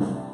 you.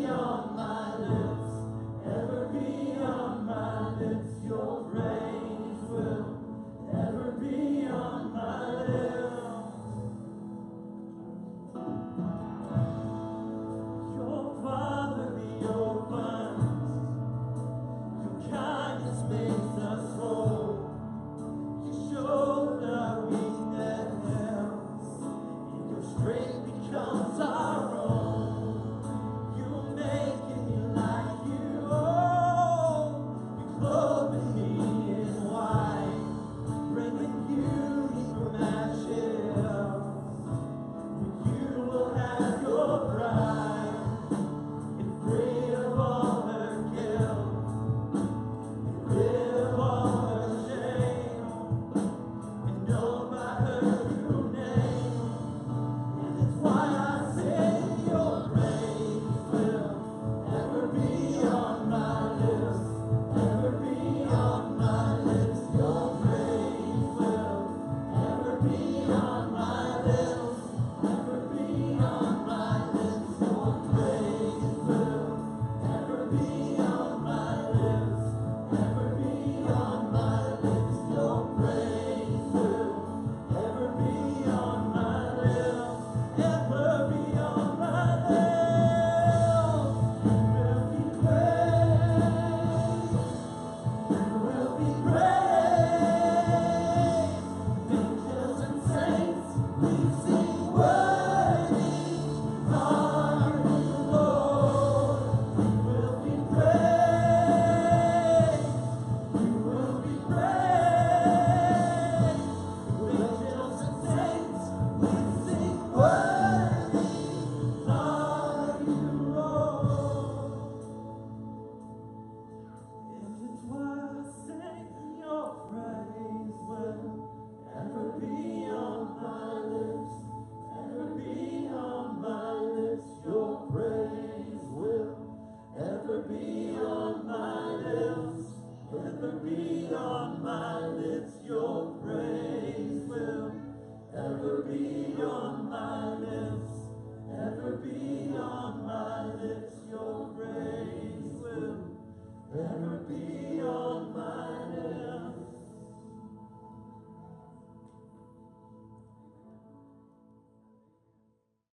On my lips, ever be on my lips.